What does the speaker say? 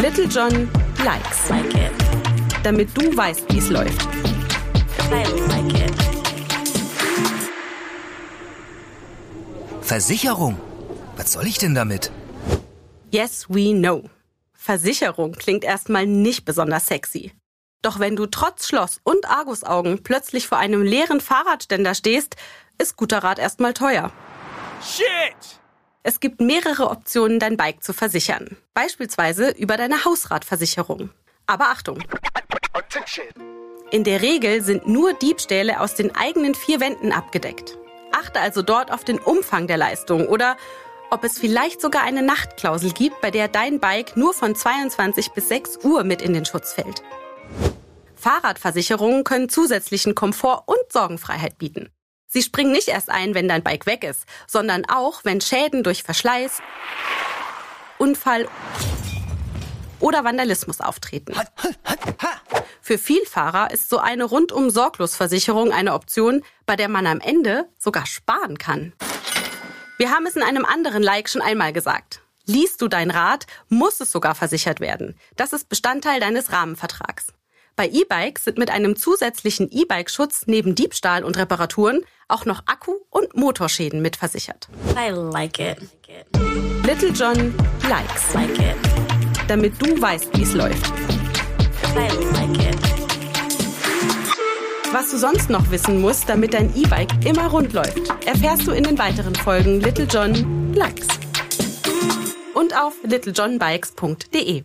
Little John likes. Like it. Damit du weißt, wie es läuft. I like it. Versicherung? Was soll ich denn damit? Yes, we know. Versicherung klingt erstmal nicht besonders sexy. Doch wenn du trotz Schloss und Argusaugen plötzlich vor einem leeren Fahrradständer stehst, ist guter Rat erstmal teuer. Shit! Es gibt mehrere Optionen, dein Bike zu versichern. Beispielsweise über deine Hausratversicherung. Aber Achtung! In der Regel sind nur Diebstähle aus den eigenen vier Wänden abgedeckt. Achte also dort auf den Umfang der Leistung oder ob es vielleicht sogar eine Nachtklausel gibt, bei der dein Bike nur von 22 bis 6 Uhr mit in den Schutz fällt. Fahrradversicherungen können zusätzlichen Komfort und Sorgenfreiheit bieten. Sie springen nicht erst ein, wenn dein Bike weg ist, sondern auch, wenn Schäden durch Verschleiß, Unfall oder Vandalismus auftreten. Für Vielfahrer ist so eine rundum sorglos Versicherung eine Option, bei der man am Ende sogar sparen kann. Wir haben es in einem anderen Like schon einmal gesagt. Liest du dein Rad, muss es sogar versichert werden. Das ist Bestandteil deines Rahmenvertrags. Bei E-Bikes sind mit einem zusätzlichen E-Bike-Schutz neben Diebstahl und Reparaturen auch noch Akku- und Motorschäden mitversichert. I like it. Little John likes, Like it. damit du weißt, wie es läuft. I like it. Was du sonst noch wissen musst, damit dein E-Bike immer rund läuft, erfährst du in den weiteren Folgen Little John likes. Und auf littlejohnbikes.de.